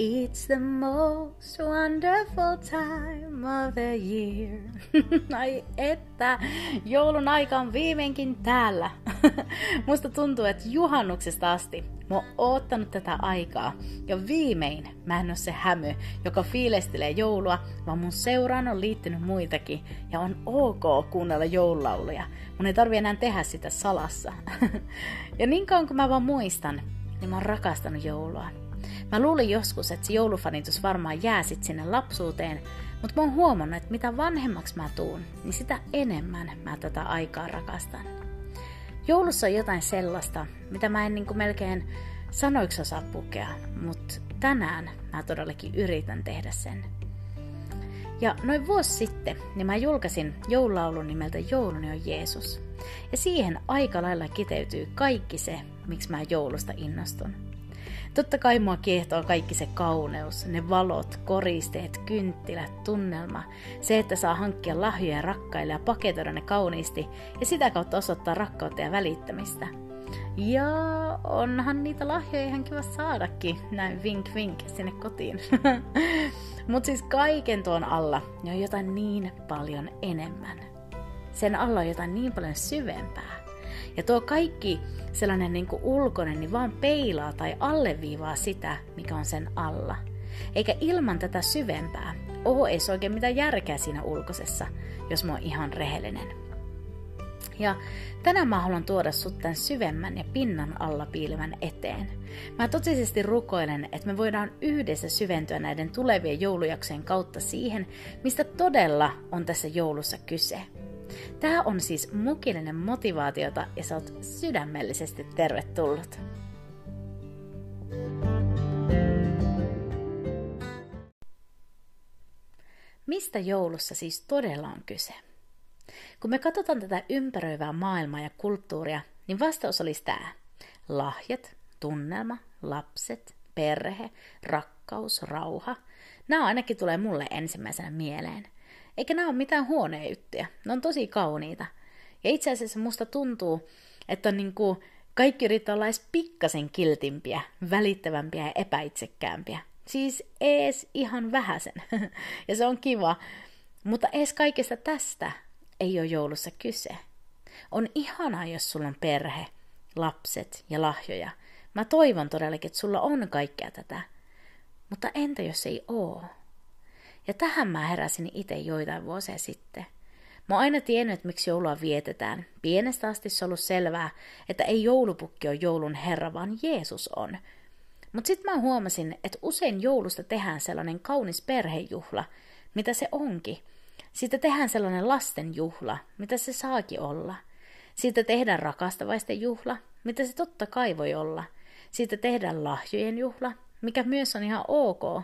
It's the most wonderful time of the year. Ai että, joulun aika on viimeinkin täällä. Musta tuntuu, että juhannuksesta asti mä oon oottanut tätä aikaa. Ja viimein mä en oo se hämy, joka fiilestelee joulua, vaan mun seuraan on liittynyt muitakin. Ja on ok kuunnella joululauluja. Mun ei tarvi enää tehdä sitä salassa. ja niin kauan kuin mä vaan muistan, niin mä oon rakastanut joulua. Mä luulin joskus, että se joulufanitus varmaan jää sit sinne lapsuuteen, mutta mä oon huomannut, että mitä vanhemmaksi mä tuun, niin sitä enemmän mä tätä aikaa rakastan. Joulussa on jotain sellaista, mitä mä en niin kuin melkein sanoiksi osaa pukea, mutta tänään mä todellakin yritän tehdä sen. Ja noin vuosi sitten, niin mä julkaisin joululaulun nimeltä Jouluni on Jeesus. Ja siihen aika lailla kiteytyy kaikki se, miksi mä joulusta innostun. Totta kai mua kiehtoo kaikki se kauneus, ne valot, koristeet, kynttilät, tunnelma, se, että saa hankkia lahjoja rakkaille ja paketoida ne kauniisti ja sitä kautta osoittaa rakkautta ja välittämistä. Ja onhan niitä lahjoja ihan kiva saadakin, näin vink vink sinne kotiin. Mutta siis kaiken tuon alla on jotain niin paljon enemmän. Sen alla on jotain niin paljon syvempää. Ja tuo kaikki sellainen niin kuin ulkoinen niin vaan peilaa tai alleviivaa sitä, mikä on sen alla. Eikä ilman tätä syvempää ole edes oikein mitään järkeä siinä ulkoisessa, jos mä oon ihan rehellinen. Ja tänään mä haluan tuoda sut tämän syvemmän ja pinnan alla piilevän eteen. Mä totisesti rukoilen, että me voidaan yhdessä syventyä näiden tulevien joulujaksojen kautta siihen, mistä todella on tässä joulussa kyse – Tämä on siis mukillinen motivaatiota ja sä oot sydämellisesti tervetullut. Mistä joulussa siis todella on kyse? Kun me katsotaan tätä ympäröivää maailmaa ja kulttuuria, niin vastaus olisi tämä. Lahjat, tunnelma, lapset, perhe, rakkaus, rauha. Nämä ainakin tulee mulle ensimmäisenä mieleen – eikä nämä ole mitään huonejuttuja. Ne on tosi kauniita. Ja itse asiassa musta tuntuu, että on niin kuin kaikki yrittää olla edes pikkasen kiltimpiä, välittävämpiä ja epäitsekkäämpiä. Siis ees ihan vähäsen. ja se on kiva. Mutta ees kaikesta tästä ei ole joulussa kyse. On ihanaa, jos sulla on perhe, lapset ja lahjoja. Mä toivon todellakin, että sulla on kaikkea tätä. Mutta entä jos ei oo? Ja tähän mä heräsin itse joitain vuosia sitten. Mä oon aina tiennyt, että miksi joulua vietetään. Pienestä asti se on ollut selvää, että ei joulupukki ole joulun herra, vaan Jeesus on. Mutta sitten mä huomasin, että usein joulusta tehdään sellainen kaunis perhejuhla, mitä se onkin. Siitä tehdään sellainen lastenjuhla, mitä se saakin olla. Siitä tehdään rakastavaisten juhla, mitä se totta kai voi olla. Siitä tehdään lahjojen juhla, mikä myös on ihan ok,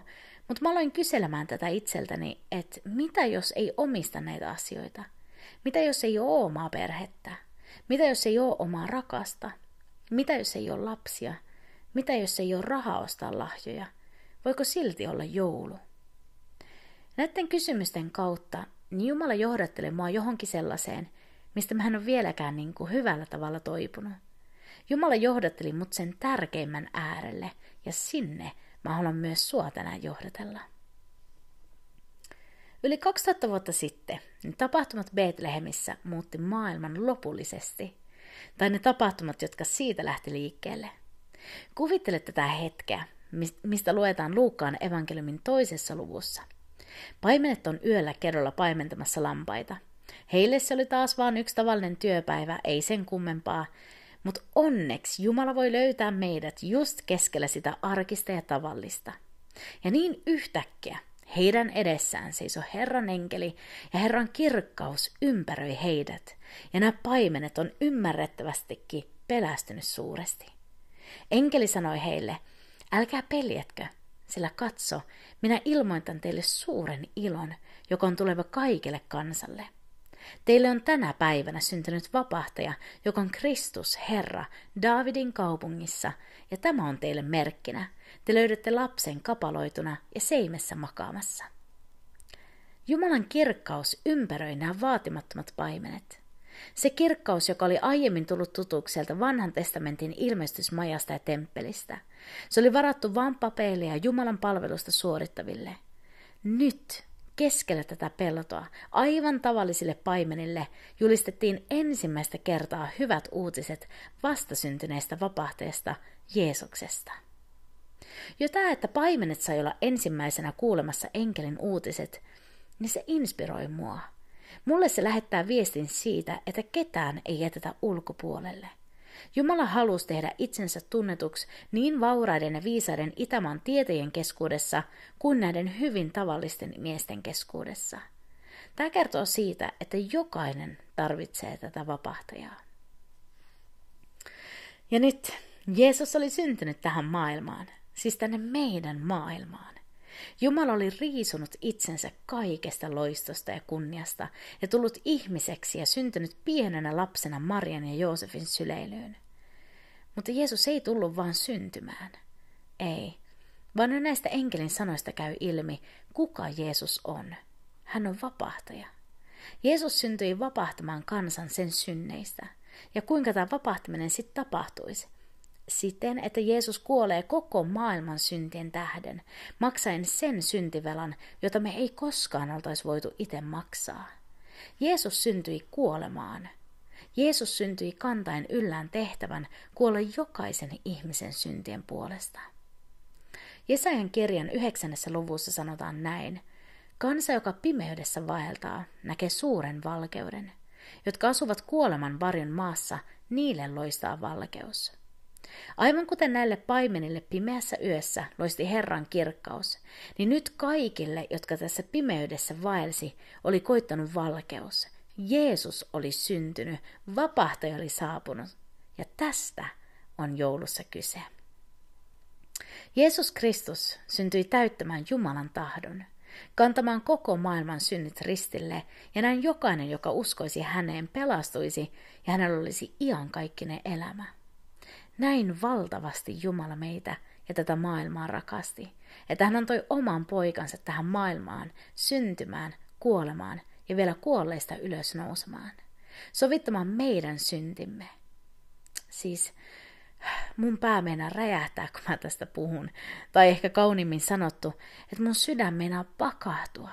mutta mä aloin kyselemään tätä itseltäni, että mitä jos ei omista näitä asioita? Mitä jos ei ole omaa perhettä? Mitä jos ei ole omaa rakasta? Mitä jos ei ole lapsia? Mitä jos ei ole rahaa ostaa lahjoja? Voiko silti olla joulu? Näiden kysymysten kautta niin Jumala johdattelee mua johonkin sellaiseen, mistä mä en ole vieläkään niin kuin hyvällä tavalla toipunut. Jumala johdatteli mut sen tärkeimmän äärelle ja sinne, Mä haluan myös sua tänään johdatella. Yli 2000 vuotta sitten niin tapahtumat Betlehemissä muutti maailman lopullisesti. Tai ne tapahtumat, jotka siitä lähti liikkeelle. Kuvittele tätä hetkeä, mistä luetaan Luukkaan evankeliumin toisessa luvussa. Paimenet on yöllä kedolla paimentamassa lampaita. Heille se oli taas vain yksi tavallinen työpäivä, ei sen kummempaa, mutta onneksi Jumala voi löytää meidät just keskellä sitä arkista ja tavallista. Ja niin yhtäkkiä heidän edessään seisoi Herran enkeli ja Herran kirkkaus ympäröi heidät. Ja nämä paimenet on ymmärrettävästikin pelästynyt suuresti. Enkeli sanoi heille, älkää peljetkö, sillä katso, minä ilmoitan teille suuren ilon, joka on tuleva kaikille kansalle. Teille on tänä päivänä syntynyt vapahtaja, joka on Kristus, Herra, Daavidin kaupungissa, ja tämä on teille merkkinä. Te löydätte lapsen kapaloituna ja seimessä makaamassa. Jumalan kirkkaus ympäröi nämä vaatimattomat paimenet. Se kirkkaus, joka oli aiemmin tullut tutuksi sieltä vanhan testamentin ilmestysmajasta ja temppelistä. Se oli varattu vain papeille ja Jumalan palvelusta suorittaville. Nyt, keskellä tätä peltoa, aivan tavallisille paimenille, julistettiin ensimmäistä kertaa hyvät uutiset vastasyntyneestä vapahtajasta Jeesuksesta. Jo tämä, että paimenet sai olla ensimmäisenä kuulemassa enkelin uutiset, niin se inspiroi mua. Mulle se lähettää viestin siitä, että ketään ei jätetä ulkopuolelle. Jumala halusi tehdä itsensä tunnetuksi niin vauraiden ja viisaiden Itämaan tieteen keskuudessa kuin näiden hyvin tavallisten miesten keskuudessa. Tämä kertoo siitä, että jokainen tarvitsee tätä vapahtajaa. Ja nyt Jeesus oli syntynyt tähän maailmaan, siis tänne meidän maailmaan. Jumala oli riisunut itsensä kaikesta loistosta ja kunniasta ja tullut ihmiseksi ja syntynyt pienenä lapsena Marian ja Joosefin syleilyyn. Mutta Jeesus ei tullut vain syntymään. Ei, vaan nyt näistä enkelin sanoista käy ilmi, kuka Jeesus on. Hän on vapahtaja. Jeesus syntyi vapahtamaan kansan sen synneistä. Ja kuinka tämä vapahtaminen sitten tapahtuisi? Siten, että Jeesus kuolee koko maailman syntien tähden, maksaen sen syntivelan, jota me ei koskaan oltaisi voitu itse maksaa. Jeesus syntyi kuolemaan. Jeesus syntyi kantaen yllään tehtävän kuolla jokaisen ihmisen syntien puolesta. Jesajan kirjan yhdeksännessä luvussa sanotaan näin. Kansa, joka pimeydessä vaeltaa, näkee suuren valkeuden. Jotka asuvat kuoleman varjon maassa, niille loistaa valkeus. Aivan kuten näille paimenille pimeässä yössä loisti Herran kirkkaus, niin nyt kaikille, jotka tässä pimeydessä vaelsi, oli koittanut valkeus. Jeesus oli syntynyt, vapahtaja oli saapunut, ja tästä on joulussa kyse. Jeesus Kristus syntyi täyttämään Jumalan tahdon, kantamaan koko maailman synnit ristille, ja näin jokainen, joka uskoisi häneen, pelastuisi, ja hänellä olisi iankaikkinen elämä. Näin valtavasti Jumala meitä ja tätä maailmaa rakasti, että hän antoi oman poikansa tähän maailmaan syntymään, kuolemaan ja vielä kuolleista ylös nousemaan, sovittamaan meidän syntimme. Siis mun pää meinaa räjähtää, kun mä tästä puhun, tai ehkä kauniimmin sanottu, että mun sydän meinaa pakahtua.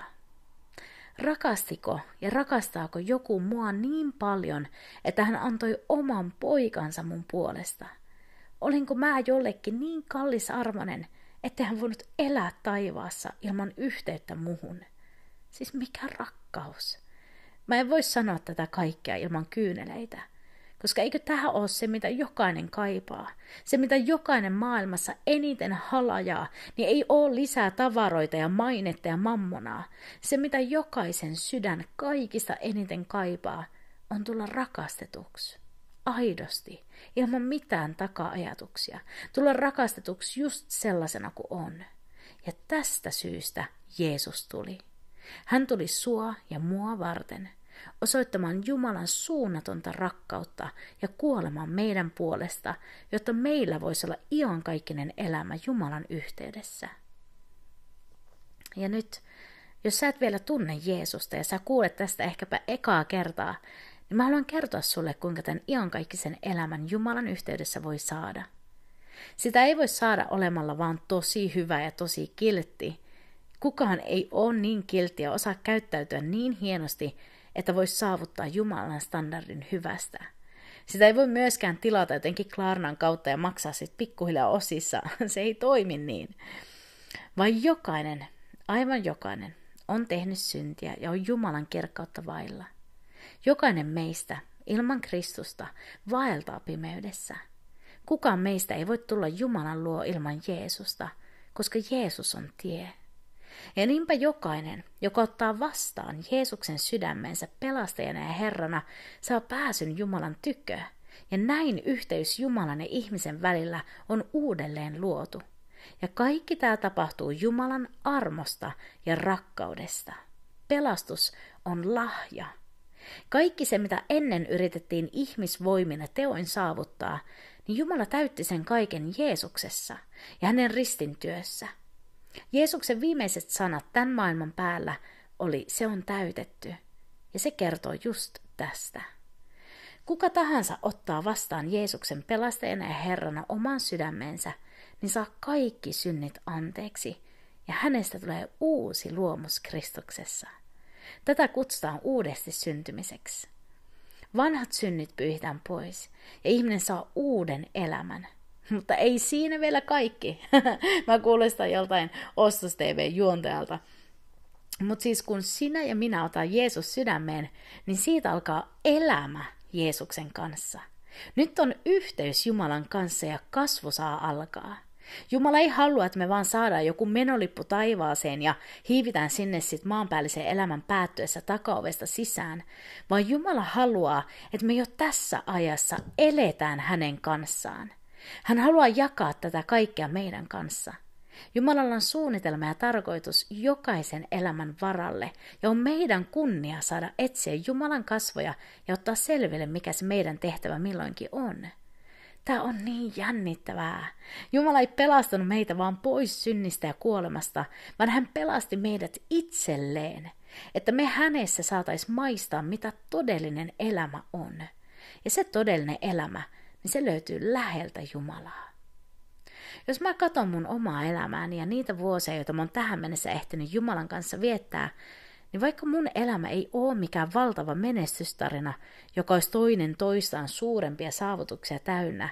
Rakastiko ja rakastaako joku mua niin paljon, että hän antoi oman poikansa mun puolesta – Olinko mä jollekin niin kallisarvoinen, ettei hän voinut elää taivaassa ilman yhteyttä muhun? Siis mikä rakkaus? Mä en voi sanoa tätä kaikkea ilman kyyneleitä, koska eikö tähän ole se, mitä jokainen kaipaa? Se, mitä jokainen maailmassa eniten halajaa, niin ei ole lisää tavaroita ja mainetta ja mammonaa. Se, mitä jokaisen sydän kaikista eniten kaipaa, on tulla rakastetuksi aidosti, ilman mitään taka-ajatuksia, tulla rakastetuksi just sellaisena kuin on. Ja tästä syystä Jeesus tuli. Hän tuli sua ja mua varten, osoittamaan Jumalan suunnatonta rakkautta ja kuolemaan meidän puolesta, jotta meillä voisi olla iankaikkinen elämä Jumalan yhteydessä. Ja nyt, jos sä et vielä tunne Jeesusta ja sä kuulet tästä ehkäpä ekaa kertaa, niin mä haluan kertoa sulle, kuinka tämän iankaikkisen elämän Jumalan yhteydessä voi saada. Sitä ei voi saada olemalla vaan tosi hyvä ja tosi kiltti. Kukaan ei ole niin kiltti ja osaa käyttäytyä niin hienosti, että voisi saavuttaa Jumalan standardin hyvästä. Sitä ei voi myöskään tilata jotenkin Klarnan kautta ja maksaa sitten pikkuhiljaa osissa. Se ei toimi niin. Vai jokainen, aivan jokainen, on tehnyt syntiä ja on Jumalan kirkkautta vailla – Jokainen meistä ilman Kristusta vaeltaa pimeydessä. Kukaan meistä ei voi tulla Jumalan luo ilman Jeesusta, koska Jeesus on tie. Ja niinpä jokainen, joka ottaa vastaan Jeesuksen sydämensä pelastajana ja Herrana, saa pääsyn Jumalan tykö. Ja näin yhteys Jumalan ja ihmisen välillä on uudelleen luotu. Ja kaikki tämä tapahtuu Jumalan armosta ja rakkaudesta. Pelastus on lahja. Kaikki se, mitä ennen yritettiin ihmisvoimina teoin saavuttaa, niin Jumala täytti sen kaiken Jeesuksessa ja hänen ristintyössä. Jeesuksen viimeiset sanat tämän maailman päällä oli se on täytetty. Ja se kertoo just tästä. Kuka tahansa ottaa vastaan Jeesuksen pelastajana ja Herrana oman sydämensä, niin saa kaikki synnit anteeksi, ja hänestä tulee uusi luomus Kristuksessa. Tätä kutsutaan uudesti syntymiseksi. Vanhat synnit pyyhitään pois, ja ihminen saa uuden elämän. Mutta ei siinä vielä kaikki. Mä kuulostan joltain Ostos TV-juontajalta. Mutta siis kun sinä ja minä otan Jeesus sydämeen, niin siitä alkaa elämä Jeesuksen kanssa. Nyt on yhteys Jumalan kanssa ja kasvu saa alkaa. Jumala ei halua, että me vaan saadaan joku menolippu taivaaseen ja hiivitään sinne sitten maanpäällisen elämän päättyessä takaovesta sisään, vaan Jumala haluaa, että me jo tässä ajassa eletään hänen kanssaan. Hän haluaa jakaa tätä kaikkea meidän kanssa. Jumalalla on suunnitelma ja tarkoitus jokaisen elämän varalle, ja on meidän kunnia saada etsiä Jumalan kasvoja ja ottaa selville, mikä se meidän tehtävä milloinkin on. Tämä on niin jännittävää. Jumala ei pelastanut meitä vaan pois synnistä ja kuolemasta, vaan hän pelasti meidät itselleen, että me hänessä saatais maistaa, mitä todellinen elämä on. Ja se todellinen elämä, niin se löytyy läheltä Jumalaa. Jos mä katson mun omaa elämääni ja niitä vuosia, joita mä oon tähän mennessä ehtinyt Jumalan kanssa viettää, niin vaikka mun elämä ei ole mikään valtava menestystarina, joka olisi toinen toistaan suurempia saavutuksia täynnä,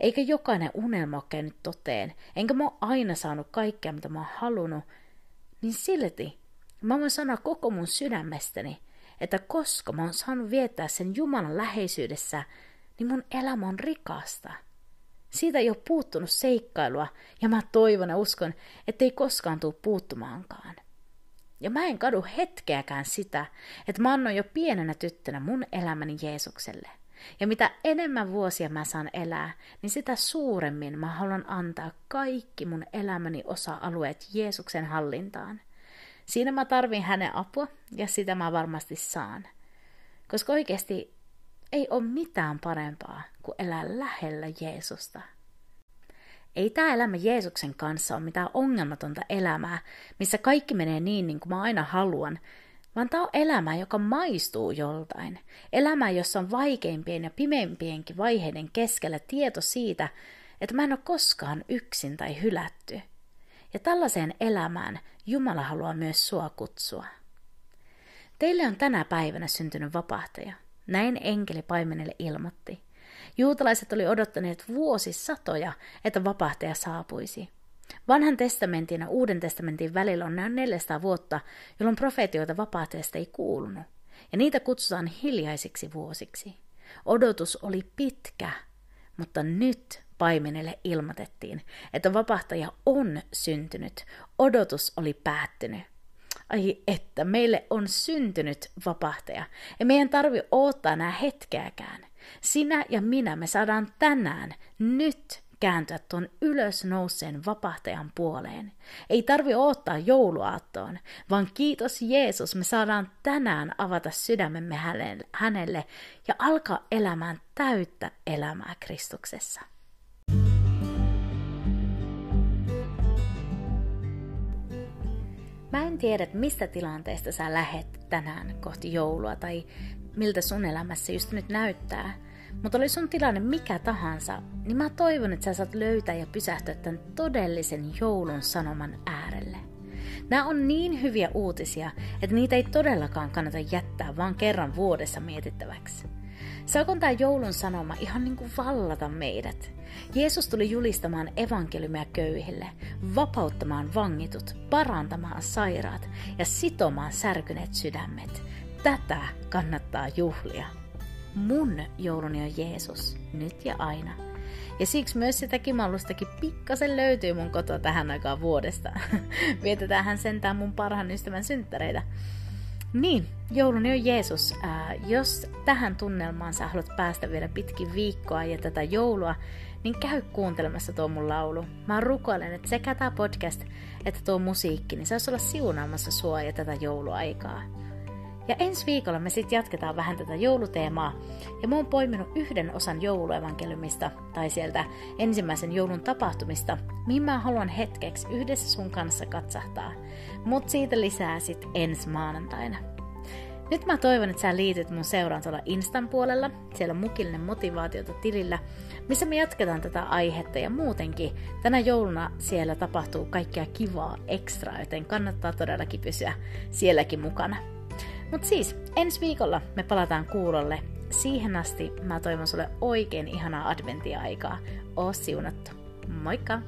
eikä jokainen unelma ole käynyt toteen, enkä mä oon aina saanut kaikkea, mitä mä oon halunnut, niin silti mä voin sanoa koko mun sydämestäni, että koska mä oon saanut viettää sen Jumalan läheisyydessä, niin mun elämä on rikasta. Siitä ei ole puuttunut seikkailua, ja mä toivon ja uskon, ettei koskaan tule puuttumaankaan. Ja mä en kadu hetkeäkään sitä, että mä annoin jo pienenä tyttönä mun elämäni Jeesukselle. Ja mitä enemmän vuosia mä saan elää, niin sitä suuremmin mä haluan antaa kaikki mun elämäni osa-alueet Jeesuksen hallintaan. Siinä mä tarvin hänen apua ja sitä mä varmasti saan. Koska oikeasti ei ole mitään parempaa kuin elää lähellä Jeesusta. Ei tämä elämä Jeesuksen kanssa ole mitään ongelmatonta elämää, missä kaikki menee niin, niin kuin mä aina haluan, vaan tämä on elämä, joka maistuu joltain. Elämä, jossa on vaikeimpien ja pimeimpienkin vaiheiden keskellä tieto siitä, että mä en ole koskaan yksin tai hylätty. Ja tällaiseen elämään Jumala haluaa myös sua kutsua. Teille on tänä päivänä syntynyt vapahtaja. Näin enkeli paimenelle ilmoitti. Juutalaiset oli odottaneet vuosisatoja, että vapahtaja saapuisi. Vanhan testamentin ja uuden testamentin välillä on noin 400 vuotta, jolloin profeetioita vapahtajasta ei kuulunut, ja niitä kutsutaan hiljaisiksi vuosiksi. Odotus oli pitkä, mutta nyt paimenelle ilmoitettiin, että vapahtaja on syntynyt, odotus oli päättynyt. Ai että, meille on syntynyt vapahtaja. Ei meidän tarvi odottaa enää hetkeäkään. Sinä ja minä me saadaan tänään, nyt kääntyä tuon ylösnouseen vapahtajan puoleen. Ei tarvi odottaa jouluaattoon, vaan kiitos Jeesus, me saadaan tänään avata sydämemme hänelle ja alkaa elämään täyttä elämää Kristuksessa. Mä en tiedä, mistä tilanteesta sä lähet tänään kohti joulua tai miltä sun elämässä just nyt näyttää. Mutta oli sun tilanne mikä tahansa, niin mä toivon, että sä saat löytää ja pysähtyä tämän todellisen joulun sanoman äärelle. Nämä on niin hyviä uutisia, että niitä ei todellakaan kannata jättää vaan kerran vuodessa mietittäväksi. Saakon tämä joulun sanoma ihan niin kuin vallata meidät? Jeesus tuli julistamaan evankeliumia köyhille, vapauttamaan vangitut, parantamaan sairaat ja sitomaan särkyneet sydämet. Tätä kannattaa juhlia. Mun jouluni on Jeesus, nyt ja aina. Ja siksi myös sitä kimallustakin pikkasen löytyy mun kotoa tähän aikaan vuodesta. Vietetään hän sentään mun parhaan ystävän synttäreitä. Niin, jouluni on Jeesus. Ää, jos tähän tunnelmaan sä haluat päästä vielä pitkin viikkoa ja tätä joulua, niin käy kuuntelemassa tuo mun laulu. Mä rukoilen, että sekä tämä podcast että tuo musiikki, niin saisi olla siunaamassa sua ja tätä jouluaikaa. Ja ensi viikolla me sitten jatketaan vähän tätä jouluteemaa, ja mä oon poiminut yhden osan jouluevankeliumista, tai sieltä ensimmäisen joulun tapahtumista, mihin mä haluan hetkeksi yhdessä sun kanssa katsahtaa. Mut siitä lisää sitten ensi maanantaina. Nyt mä toivon, että sä liityt mun seuraan tuolla Instan puolella, siellä mukillinen motivaatiota tilillä, missä me jatketaan tätä aihetta ja muutenkin tänä jouluna siellä tapahtuu kaikkea kivaa ekstraa, joten kannattaa todellakin pysyä sielläkin mukana. Mutta siis, ensi viikolla me palataan kuulolle. Siihen asti mä toivon sulle oikein ihanaa adventia-aikaa. Oo siunattu. Moikka!